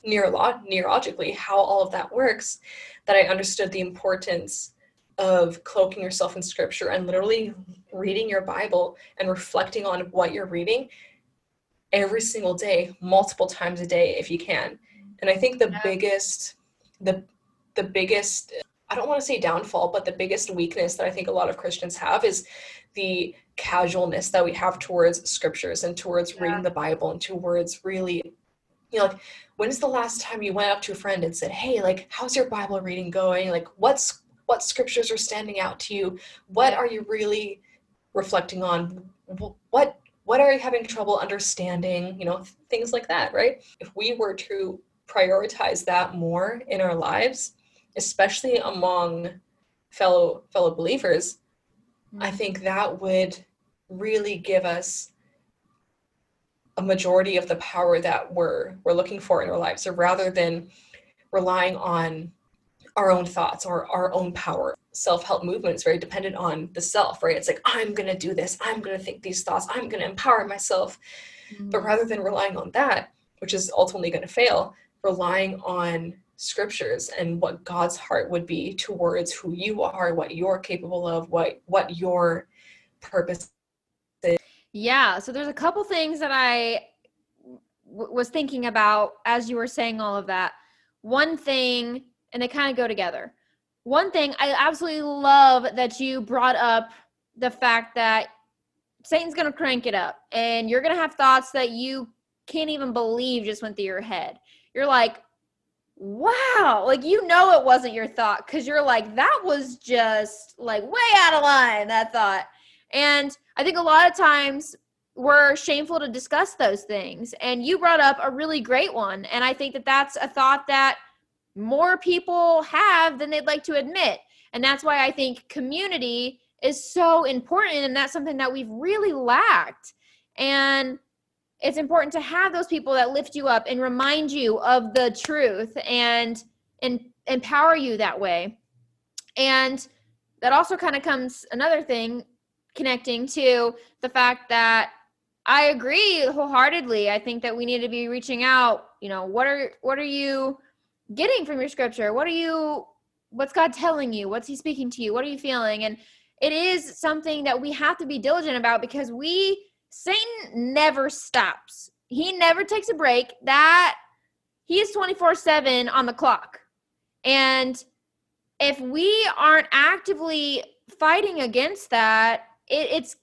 neurolog- neurologically how all of that works, that I understood the importance of cloaking yourself in scripture and literally reading your Bible and reflecting on what you're reading every single day, multiple times a day if you can. And I think the yeah. biggest the the biggest I don't want to say downfall, but the biggest weakness that I think a lot of Christians have is the casualness that we have towards scriptures and towards yeah. reading the Bible and towards really you know like when's the last time you went up to a friend and said, "Hey, like how's your Bible reading going? Like what's what scriptures are standing out to you what are you really reflecting on what what are you having trouble understanding you know things like that right if we were to prioritize that more in our lives especially among fellow fellow believers mm-hmm. i think that would really give us a majority of the power that we're we're looking for in our lives so rather than relying on our own thoughts or our own power. Self help movement is very dependent on the self, right? It's like, I'm going to do this. I'm going to think these thoughts. I'm going to empower myself. Mm-hmm. But rather than relying on that, which is ultimately going to fail, relying on scriptures and what God's heart would be towards who you are, what you're capable of, what what your purpose is. Yeah, so there's a couple things that I w- was thinking about as you were saying all of that. One thing and they kind of go together. One thing I absolutely love that you brought up the fact that Satan's going to crank it up and you're going to have thoughts that you can't even believe just went through your head. You're like, wow, like you know it wasn't your thought because you're like, that was just like way out of line, that thought. And I think a lot of times we're shameful to discuss those things. And you brought up a really great one. And I think that that's a thought that more people have than they'd like to admit. And that's why I think community is so important. And that's something that we've really lacked. And it's important to have those people that lift you up and remind you of the truth and and empower you that way. And that also kind of comes another thing connecting to the fact that I agree wholeheartedly. I think that we need to be reaching out, you know, what are what are you getting from your scripture? What are you what's God telling you? What's he speaking to you? What are you feeling? And it is something that we have to be diligent about because we Satan never stops. He never takes a break. That he is 24/7 on the clock. And if we aren't actively fighting against that, it, it's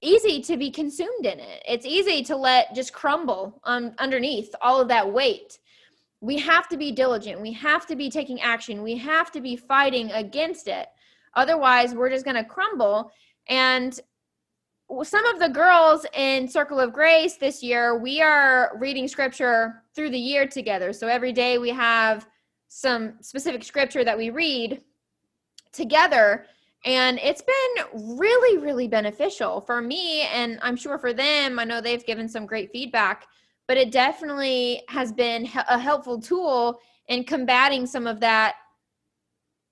easy to be consumed in it. It's easy to let just crumble underneath all of that weight we have to be diligent. We have to be taking action. We have to be fighting against it. Otherwise, we're just going to crumble. And some of the girls in Circle of Grace this year, we are reading scripture through the year together. So every day we have some specific scripture that we read together. And it's been really, really beneficial for me. And I'm sure for them, I know they've given some great feedback but it definitely has been a helpful tool in combating some of that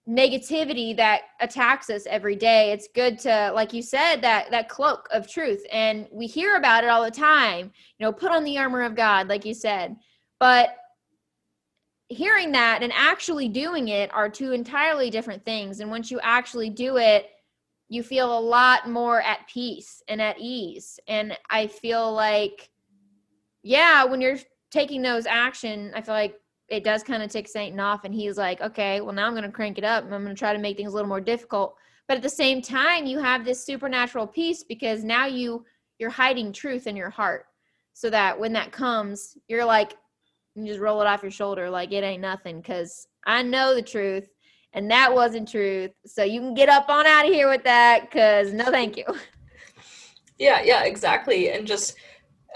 negativity that attacks us every day. It's good to like you said that that cloak of truth. And we hear about it all the time you know put on the armor of god like you said. But hearing that and actually doing it are two entirely different things. And once you actually do it you feel a lot more at peace and at ease. And i feel like yeah, when you're taking those action, I feel like it does kind of tick Satan off, and he's like, okay, well now I'm going to crank it up, and I'm going to try to make things a little more difficult. But at the same time, you have this supernatural peace because now you you're hiding truth in your heart, so that when that comes, you're like, you just roll it off your shoulder like it ain't nothing because I know the truth, and that wasn't truth. So you can get up on out of here with that because no, thank you. Yeah, yeah, exactly. And just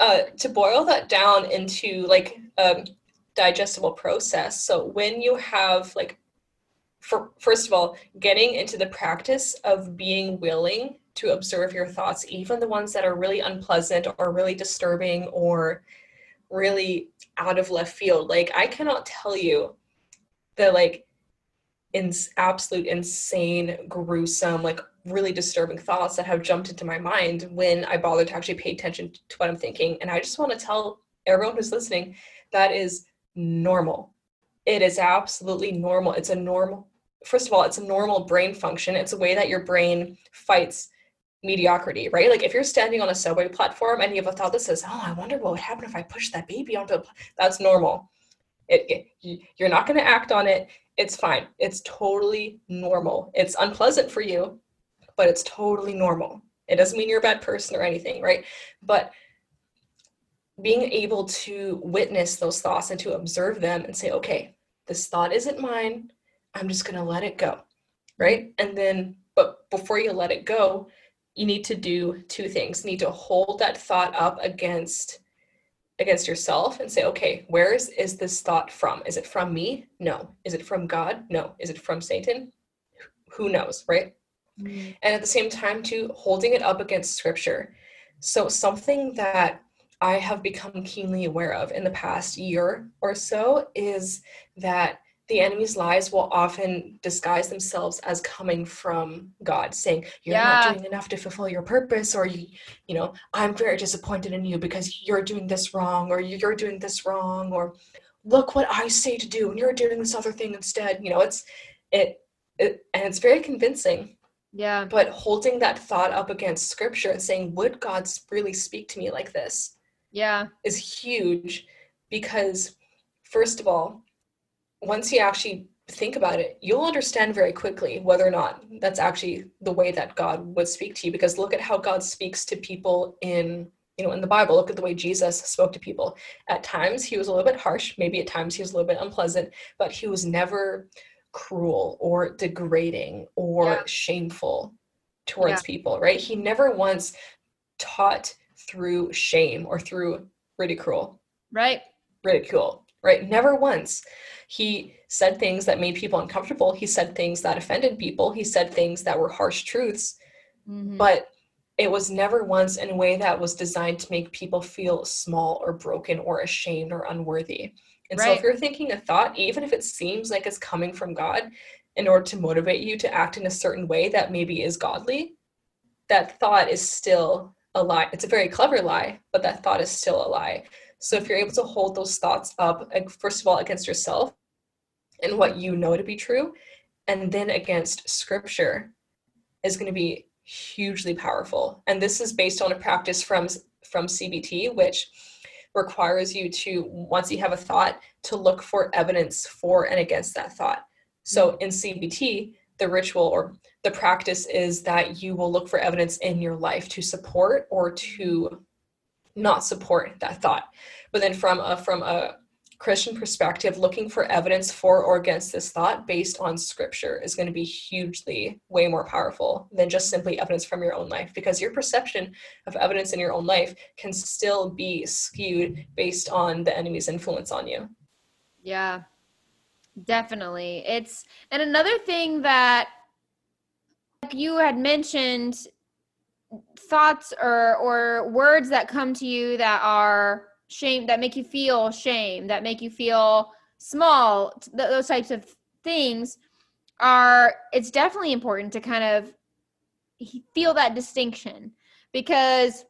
uh, to boil that down into like a digestible process. So when you have like, for, first of all, getting into the practice of being willing to observe your thoughts, even the ones that are really unpleasant or really disturbing or really out of left field. Like I cannot tell you the like in absolute insane, gruesome, like really disturbing thoughts that have jumped into my mind when I bother to actually pay attention to what I'm thinking. And I just want to tell everyone who's listening that is normal. It is absolutely normal. It's a normal, first of all, it's a normal brain function. It's a way that your brain fights mediocrity, right? Like if you're standing on a subway platform and you have a thought that says, "Oh, I wonder what would happen if I pushed that baby onto," pl-. that's normal. It, it, you're not going to act on it. It's fine. It's totally normal. It's unpleasant for you, but it's totally normal. It doesn't mean you're a bad person or anything, right? But being able to witness those thoughts and to observe them and say, okay, this thought isn't mine. I'm just going to let it go, right? And then, but before you let it go, you need to do two things. You need to hold that thought up against against yourself and say, okay, where is, is this thought from? Is it from me? No. Is it from God? No. Is it from Satan? Who knows, right? Mm-hmm. And at the same time, too, holding it up against scripture. So, something that I have become keenly aware of in the past year or so is that the enemy's lies will often disguise themselves as coming from God, saying, You're yeah. not doing enough to fulfill your purpose, or you, you know, I'm very disappointed in you because you're doing this wrong, or you're doing this wrong, or look what I say to do, and you're doing this other thing instead. You know, it's it, it and it's very convincing. Yeah. But holding that thought up against scripture and saying, Would God really speak to me like this? Yeah. Is huge because first of all, once you actually think about it, you'll understand very quickly whether or not that's actually the way that God would speak to you. Because look at how God speaks to people in you know in the Bible. Look at the way Jesus spoke to people. At times he was a little bit harsh, maybe at times he was a little bit unpleasant, but he was never cruel or degrading or yeah. shameful towards yeah. people, right? He never once taught through shame or through ridicule. Right. Ridicule, right? Never once. He said things that made people uncomfortable. He said things that offended people. He said things that were harsh truths. Mm-hmm. But it was never once in a way that was designed to make people feel small or broken or ashamed or unworthy. And right. so if you're thinking a thought, even if it seems like it's coming from God, in order to motivate you to act in a certain way that maybe is godly, that thought is still a lie. It's a very clever lie, but that thought is still a lie. So if you're able to hold those thoughts up, first of all, against yourself and what you know to be true, and then against scripture, is going to be hugely powerful. And this is based on a practice from from CBT, which requires you to once you have a thought to look for evidence for and against that thought. So mm-hmm. in CBT, the ritual or the practice is that you will look for evidence in your life to support or to not support that thought. But then from a from a Christian perspective, looking for evidence for or against this thought based on scripture is going to be hugely way more powerful than just simply evidence from your own life because your perception of evidence in your own life can still be skewed based on the enemy's influence on you. Yeah. Definitely. It's and another thing that you had mentioned thoughts or or words that come to you that are shame that make you feel shame that make you feel small th- those types of things are it's definitely important to kind of feel that distinction because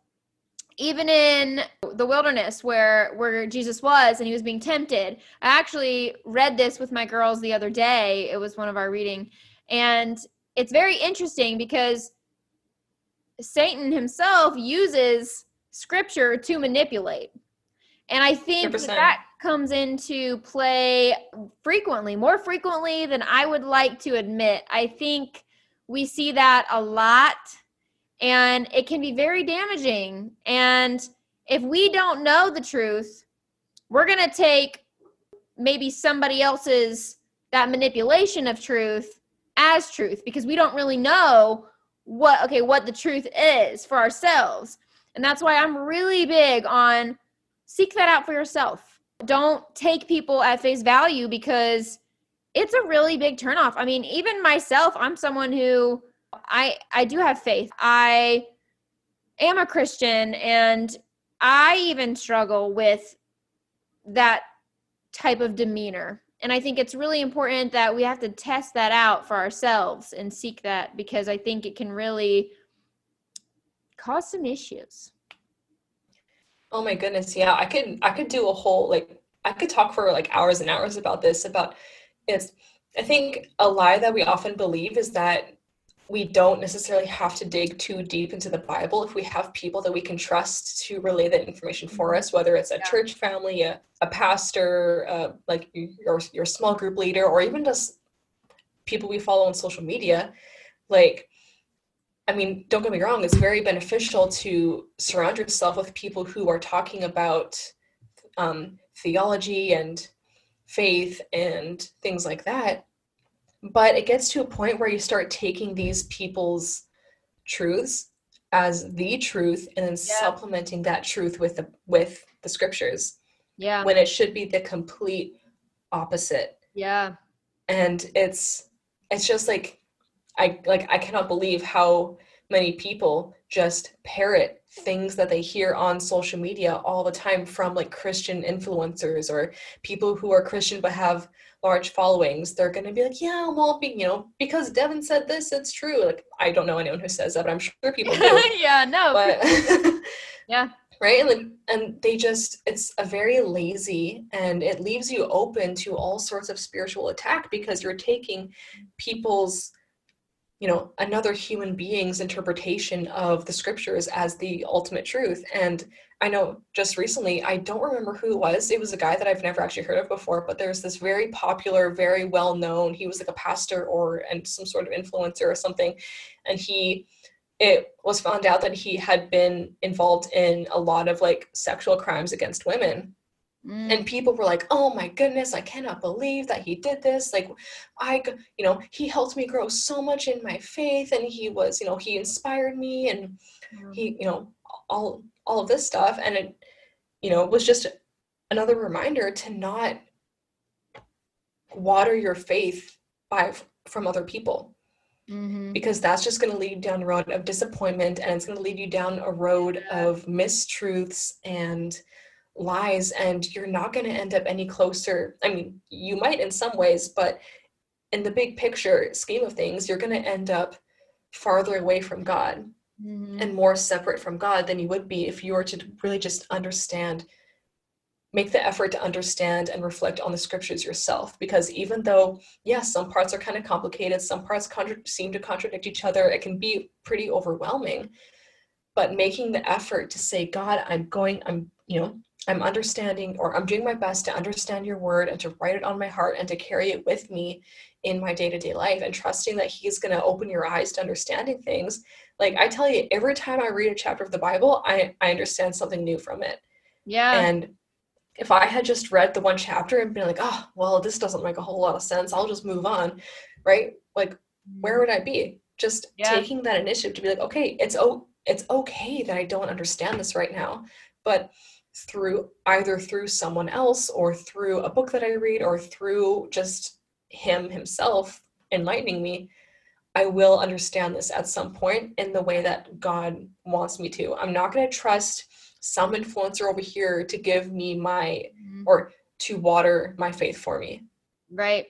even in the wilderness where where Jesus was and he was being tempted I actually read this with my girls the other day. It was one of our reading and it's very interesting because Satan himself uses scripture to manipulate. And I think that, that comes into play frequently, more frequently than I would like to admit. I think we see that a lot and it can be very damaging. And if we don't know the truth, we're going to take maybe somebody else's that manipulation of truth as truth because we don't really know what okay what the truth is for ourselves. And that's why i'm really big on seek that out for yourself. Don't take people at face value because it's a really big turnoff. I mean even myself i'm someone who i i do have faith. I am a christian and i even struggle with that type of demeanor and I think it's really important that we have to test that out for ourselves and seek that because I think it can really cause some issues. Oh my goodness, yeah. I could I could do a whole like I could talk for like hours and hours about this about it's I think a lie that we often believe is that we don't necessarily have to dig too deep into the Bible if we have people that we can trust to relay that information for mm-hmm. us, whether it's a yeah. church family, a, a pastor, uh, like your, your small group leader, or even just people we follow on social media. Like, I mean, don't get me wrong, it's very beneficial to surround yourself with people who are talking about um, theology and faith and things like that but it gets to a point where you start taking these people's truths as the truth and then yeah. supplementing that truth with the with the scriptures yeah. when it should be the complete opposite. Yeah. And it's it's just like i like i cannot believe how many people just parrot things that they hear on social media all the time from like christian influencers or people who are christian but have large followings, they're going to be like, yeah, well, be, you know, because Devin said this, it's true. Like, I don't know anyone who says that, but I'm sure people do. yeah, no. But yeah. Right. And, like, and they just, it's a very lazy and it leaves you open to all sorts of spiritual attack because you're taking people's, you know, another human being's interpretation of the scriptures as the ultimate truth. And I know just recently, I don't remember who it was. It was a guy that I've never actually heard of before, but there's this very popular, very well known, he was like a pastor or and some sort of influencer or something. And he it was found out that he had been involved in a lot of like sexual crimes against women. Mm. And people were like, "Oh my goodness, I cannot believe that he did this. Like I, you know, he helped me grow so much in my faith and he was, you know, he inspired me and mm. he, you know, all all of this stuff and it you know was just another reminder to not water your faith by from other people mm-hmm. because that's just going to lead you down a road of disappointment and it's going to lead you down a road of mistruths and lies and you're not going to end up any closer i mean you might in some ways but in the big picture scheme of things you're going to end up farther away from god mm-hmm. and more separate from God than you would be if you were to really just understand, make the effort to understand and reflect on the scriptures yourself. Because even though, yes, some parts are kind of complicated, some parts contra- seem to contradict each other, it can be pretty overwhelming. But making the effort to say, God, I'm going, I'm, you know, I'm understanding or I'm doing my best to understand your word and to write it on my heart and to carry it with me in my day to day life and trusting that He's going to open your eyes to understanding things. Like I tell you, every time I read a chapter of the Bible, I, I understand something new from it. Yeah. And if I had just read the one chapter and been like, oh, well, this doesn't make a whole lot of sense, I'll just move on, right? Like, where would I be? Just yeah. taking that initiative to be like, okay, it's oh, it's okay that I don't understand this right now, but through either through someone else or through a book that I read or through just him himself enlightening me, I will understand this at some point in the way that God wants me to. I'm not going to trust some influencer over here to give me my mm-hmm. or to water my faith for me. Right.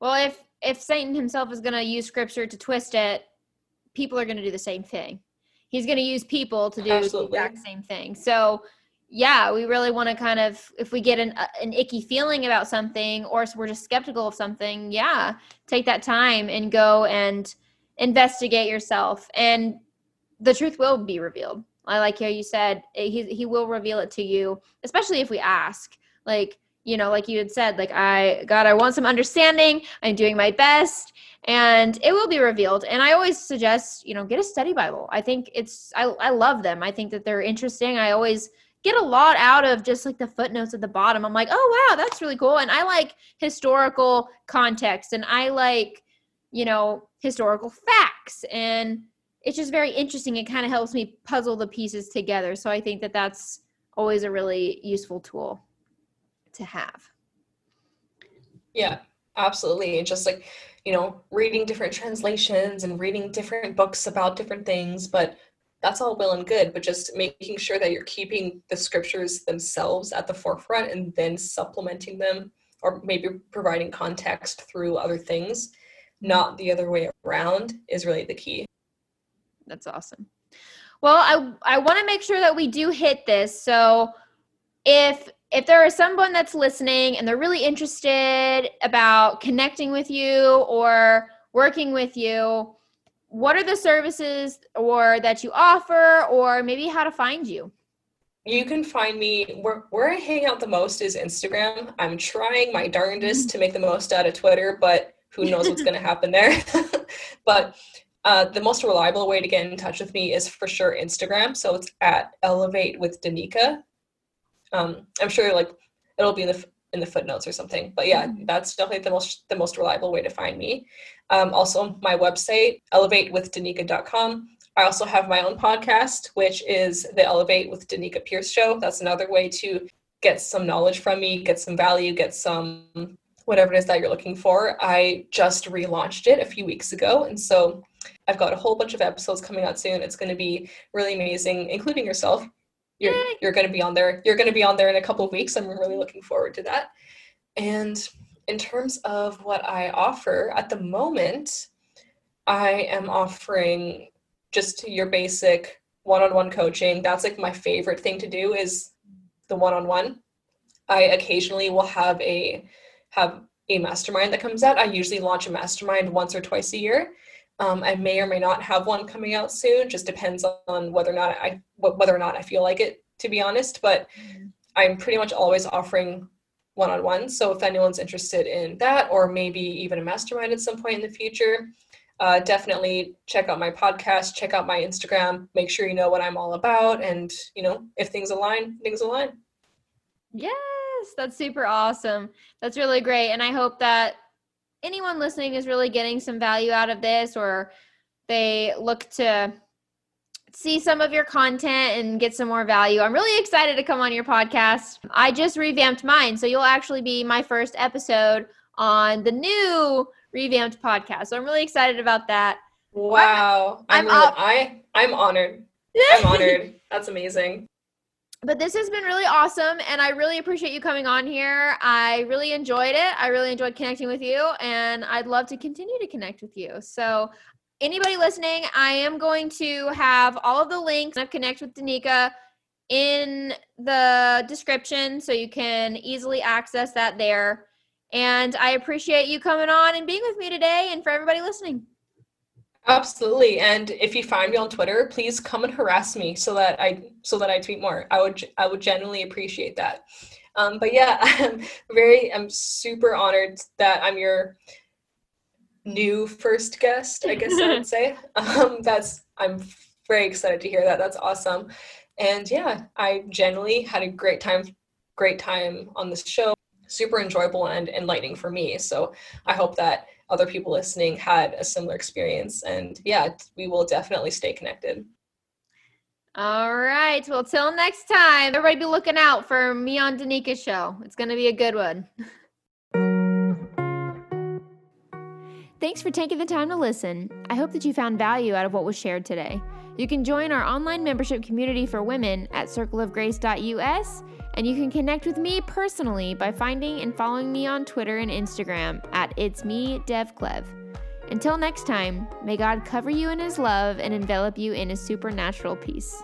Well, if if Satan himself is going to use scripture to twist it, people are going to do the same thing. He's going to use people to do Absolutely. the exact same thing. So yeah, we really want to kind of, if we get an, uh, an icky feeling about something or we're just skeptical of something, yeah, take that time and go and investigate yourself. And the truth will be revealed. I like how you said eh, he, he will reveal it to you, especially if we ask. Like, you know, like you had said, like, I, God, I want some understanding. I'm doing my best and it will be revealed. And I always suggest, you know, get a study Bible. I think it's, I, I love them. I think that they're interesting. I always, get a lot out of just like the footnotes at the bottom. I'm like, oh wow, that's really cool. And I like historical context and I like, you know, historical facts. And it's just very interesting. It kind of helps me puzzle the pieces together. So I think that that's always a really useful tool to have. Yeah, absolutely. And just like, you know, reading different translations and reading different books about different things, but that's all well and good, but just making sure that you're keeping the scriptures themselves at the forefront and then supplementing them or maybe providing context through other things, not the other way around, is really the key. That's awesome. Well, I I want to make sure that we do hit this. So if if there is someone that's listening and they're really interested about connecting with you or working with you, what are the services or that you offer or maybe how to find you? You can find me where, where i hang out the most is instagram. I'm trying my darndest to make the most out of twitter but who knows what's going to happen there. But uh, the most reliable way to get in touch with me is for sure instagram. So it's at elevate with danica. Um, i'm sure like it'll be in the in the footnotes or something. But yeah, mm-hmm. that's definitely the most the most reliable way to find me. Um, also, my website, elevatewithdanica.com. I also have my own podcast, which is the Elevate with Danica Pierce Show. That's another way to get some knowledge from me, get some value, get some whatever it is that you're looking for. I just relaunched it a few weeks ago. And so I've got a whole bunch of episodes coming out soon. It's going to be really amazing, including yourself you're eh. you're going to be on there. You're going to be on there in a couple of weeks. I'm really looking forward to that. And in terms of what I offer at the moment, I am offering just your basic one-on-one coaching. That's like my favorite thing to do is the one-on-one. I occasionally will have a have a mastermind that comes out. I usually launch a mastermind once or twice a year. Um, I may or may not have one coming out soon. Just depends on whether or not I whether or not I feel like it, to be honest. But mm-hmm. I'm pretty much always offering one-on-one. So if anyone's interested in that, or maybe even a mastermind at some point in the future, uh, definitely check out my podcast, check out my Instagram. Make sure you know what I'm all about, and you know if things align, things align. Yes, that's super awesome. That's really great, and I hope that anyone listening is really getting some value out of this or they look to see some of your content and get some more value. I'm really excited to come on your podcast. I just revamped mine, so you'll actually be my first episode on the new revamped podcast. So I'm really excited about that. Wow. I'm, I'm really. I I'm honored. I'm honored. That's amazing but this has been really awesome and i really appreciate you coming on here. I really enjoyed it. I really enjoyed connecting with you and i'd love to continue to connect with you. So anybody listening i am going to have all of the links. Of connect with danica in the description so you can easily access that there. And i appreciate you coming on and being with me today and for everybody listening Absolutely. And if you find me on Twitter, please come and harass me so that I so that I tweet more. I would I would genuinely appreciate that. Um, but yeah, I'm very I'm super honored that I'm your new first guest, I guess I would say. Um, that's I'm very excited to hear that. That's awesome. And yeah, I genuinely had a great time great time on this show. Super enjoyable and enlightening for me. So I hope that other people listening had a similar experience. And yeah, we will definitely stay connected. All right. Well, till next time, everybody be looking out for me on Danica's show. It's going to be a good one. Thanks for taking the time to listen. I hope that you found value out of what was shared today. You can join our online membership community for women at circleofgrace.us and you can connect with me personally by finding and following me on Twitter and Instagram at It's Me DevClev. Until next time, may God cover you in His love and envelop you in His supernatural peace.